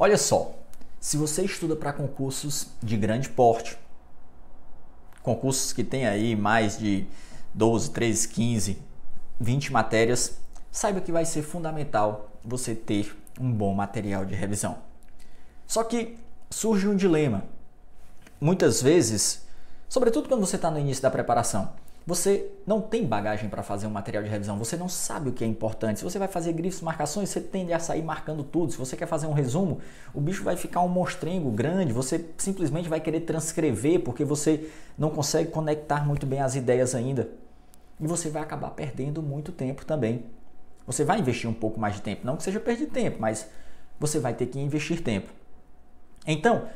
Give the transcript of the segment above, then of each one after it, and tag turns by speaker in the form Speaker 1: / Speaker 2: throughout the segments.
Speaker 1: Olha só, se você estuda para concursos de grande porte, concursos que tem aí mais de 12, 13, 15, 20 matérias, saiba que vai ser fundamental você ter um bom material de revisão. Só que surge um dilema. Muitas vezes, sobretudo quando você está no início da preparação, você não tem bagagem para fazer um material de revisão, você não sabe o que é importante. Se você vai fazer grifos, marcações, você tende a sair marcando tudo. Se você quer fazer um resumo, o bicho vai ficar um monstrengo grande, você simplesmente vai querer transcrever porque você não consegue conectar muito bem as ideias ainda. E você vai acabar perdendo muito tempo também. Você vai investir um pouco mais de tempo, não que seja perder tempo, mas você vai ter que investir tempo. Então,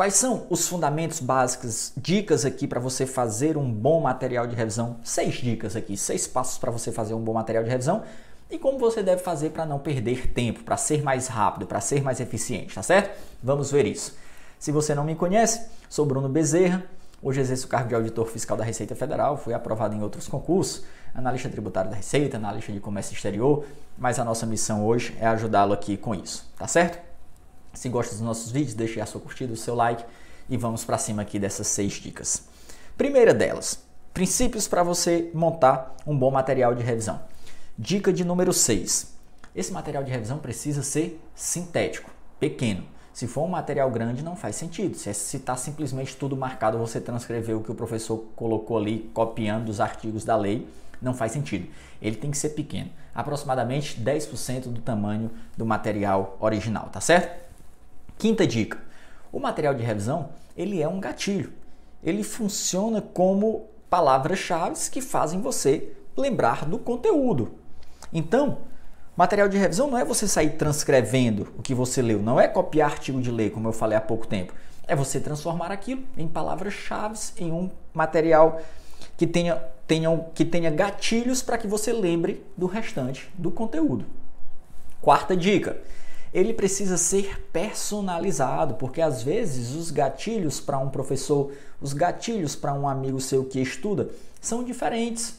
Speaker 1: quais são os fundamentos básicos, dicas aqui para você fazer um bom material de revisão? Seis dicas aqui, seis passos para você fazer um bom material de revisão e como você deve fazer para não perder tempo, para ser mais rápido, para ser mais eficiente, tá certo? Vamos ver isso. Se você não me conhece, sou Bruno Bezerra. Hoje exerço o cargo de auditor fiscal da Receita Federal, fui aprovado em outros concursos, analista tributário da Receita, analista de comércio exterior, mas a nossa missão hoje é ajudá-lo aqui com isso, tá certo? Se gosta dos nossos vídeos, deixe a sua curtida, o seu like e vamos para cima aqui dessas seis dicas. Primeira delas, princípios para você montar um bom material de revisão. Dica de número 6. Esse material de revisão precisa ser sintético, pequeno. Se for um material grande, não faz sentido. Se está simplesmente tudo marcado, você transcrever o que o professor colocou ali, copiando os artigos da lei, não faz sentido. Ele tem que ser pequeno, aproximadamente 10% do tamanho do material original, tá certo? Quinta dica: o material de revisão ele é um gatilho. Ele funciona como palavras-chave que fazem você lembrar do conteúdo. Então, material de revisão não é você sair transcrevendo o que você leu, não é copiar artigo de lei, como eu falei há pouco tempo. É você transformar aquilo em palavras-chave, em um material que tenha, tenha, que tenha gatilhos para que você lembre do restante do conteúdo. Quarta dica: ele precisa ser personalizado, porque às vezes os gatilhos para um professor, os gatilhos para um amigo seu que estuda, são diferentes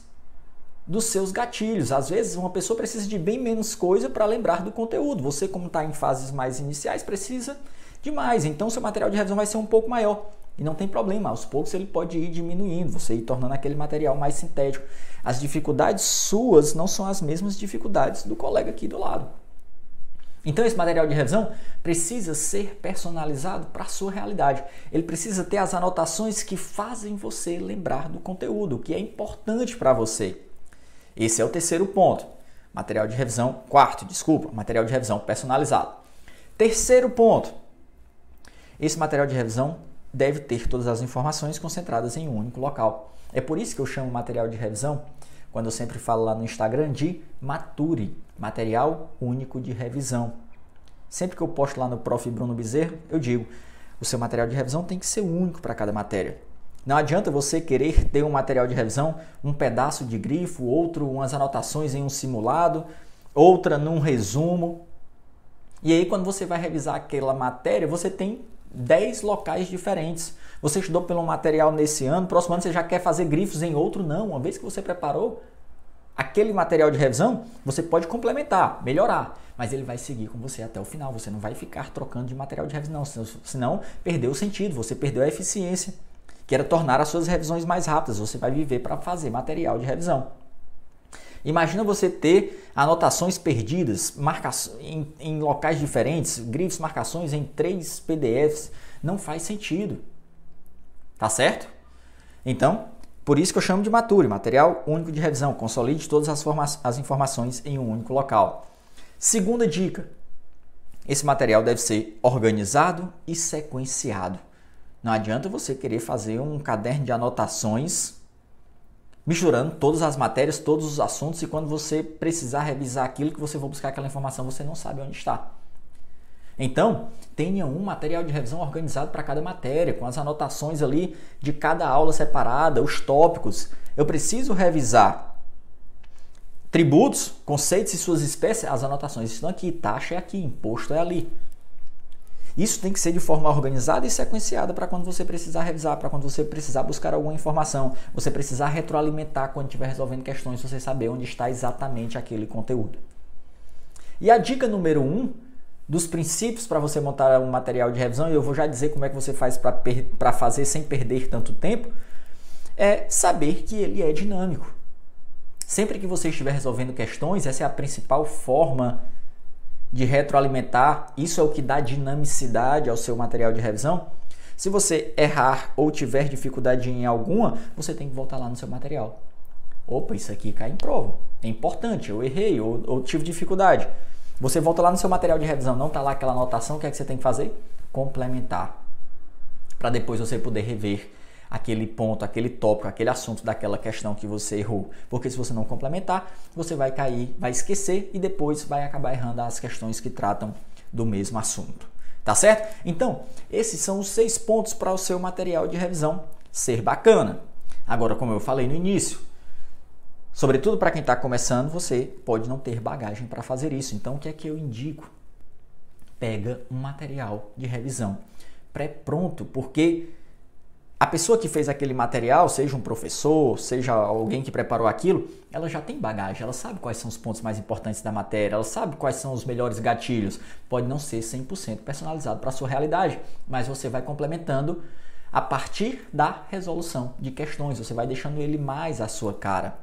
Speaker 1: dos seus gatilhos. Às vezes uma pessoa precisa de bem menos coisa para lembrar do conteúdo. Você, como está em fases mais iniciais, precisa de mais. Então seu material de revisão vai ser um pouco maior. E não tem problema, aos poucos ele pode ir diminuindo, você ir tornando aquele material mais sintético. As dificuldades suas não são as mesmas dificuldades do colega aqui do lado. Então esse material de revisão precisa ser personalizado para a sua realidade. Ele precisa ter as anotações que fazem você lembrar do conteúdo, que é importante para você. Esse é o terceiro ponto. Material de revisão, quarto, desculpa, material de revisão personalizado. Terceiro ponto. Esse material de revisão deve ter todas as informações concentradas em um único local. É por isso que eu chamo material de revisão quando eu sempre falo lá no Instagram de Mature, material único de revisão. Sempre que eu posto lá no Prof. Bruno Bezerro, eu digo, o seu material de revisão tem que ser único para cada matéria. Não adianta você querer ter um material de revisão, um pedaço de grifo, outro umas anotações em um simulado, outra num resumo. E aí quando você vai revisar aquela matéria, você tem 10 locais diferentes. Você estudou pelo material nesse ano, próximo ano você já quer fazer grifos em outro? Não. Uma vez que você preparou aquele material de revisão, você pode complementar, melhorar, mas ele vai seguir com você até o final. Você não vai ficar trocando de material de revisão, senão perdeu o sentido, você perdeu a eficiência, que era tornar as suas revisões mais rápidas. Você vai viver para fazer material de revisão. Imagina você ter anotações perdidas marcações, em, em locais diferentes, grifos, marcações em três PDFs. Não faz sentido. Tá certo? Então, por isso que eu chamo de Mature, material único de revisão. Consolide todas as, as informações em um único local. Segunda dica: esse material deve ser organizado e sequenciado. Não adianta você querer fazer um caderno de anotações misturando todas as matérias, todos os assuntos e quando você precisar revisar aquilo que você for buscar aquela informação, você não sabe onde está. Então, tenha um material de revisão organizado para cada matéria, com as anotações ali de cada aula separada, os tópicos. Eu preciso revisar tributos, conceitos e suas espécies, as anotações estão aqui, taxa é aqui, imposto é ali. Isso tem que ser de forma organizada e sequenciada para quando você precisar revisar, para quando você precisar buscar alguma informação, você precisar retroalimentar quando estiver resolvendo questões, você saber onde está exatamente aquele conteúdo. E a dica número um dos princípios para você montar um material de revisão, e eu vou já dizer como é que você faz para fazer sem perder tanto tempo, é saber que ele é dinâmico. Sempre que você estiver resolvendo questões, essa é a principal forma de retroalimentar, isso é o que dá dinamicidade ao seu material de revisão. Se você errar ou tiver dificuldade em alguma, você tem que voltar lá no seu material. Opa, isso aqui cai em prova. É importante, eu errei ou, ou tive dificuldade. Você volta lá no seu material de revisão, não está lá aquela anotação, o que é que você tem que fazer? Complementar. Para depois você poder rever aquele ponto, aquele tópico, aquele assunto daquela questão que você errou. Porque se você não complementar, você vai cair, vai esquecer e depois vai acabar errando as questões que tratam do mesmo assunto. Tá certo? Então, esses são os seis pontos para o seu material de revisão ser bacana. Agora, como eu falei no início, sobretudo para quem está começando, você pode não ter bagagem para fazer isso. Então, o que é que eu indico? Pega um material de revisão pré-pronto, porque a pessoa que fez aquele material, seja um professor, seja alguém que preparou aquilo, ela já tem bagagem, ela sabe quais são os pontos mais importantes da matéria, ela sabe quais são os melhores gatilhos. Pode não ser 100% personalizado para a sua realidade, mas você vai complementando a partir da resolução de questões, você vai deixando ele mais à sua cara.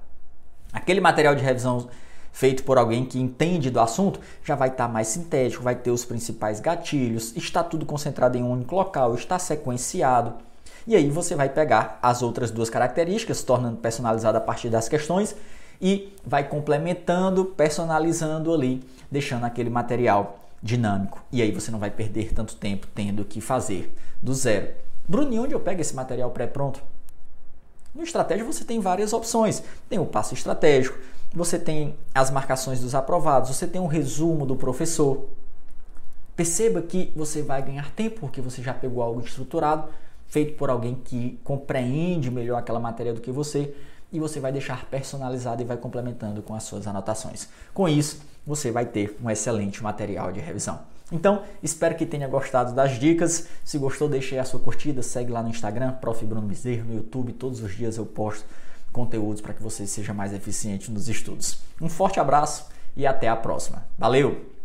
Speaker 1: Aquele material de revisão feito por alguém que entende do assunto já vai estar tá mais sintético, vai ter os principais gatilhos, está tudo concentrado em um único local, está sequenciado. E aí você vai pegar as outras duas características, tornando personalizado a partir das questões e vai complementando, personalizando ali, deixando aquele material dinâmico. E aí você não vai perder tanto tempo tendo que fazer do zero. Bruno, onde eu pego esse material pré-pronto? No estratégia você tem várias opções. Tem o passo estratégico, você tem as marcações dos aprovados, você tem um resumo do professor. Perceba que você vai ganhar tempo porque você já pegou algo estruturado feito por alguém que compreende melhor aquela matéria do que você e você vai deixar personalizado e vai complementando com as suas anotações. Com isso, você vai ter um excelente material de revisão. Então, espero que tenha gostado das dicas. Se gostou, deixe a sua curtida, segue lá no Instagram, Prof. Bruno Bezerro, no YouTube, todos os dias eu posto conteúdos para que você seja mais eficiente nos estudos. Um forte abraço e até a próxima. Valeu!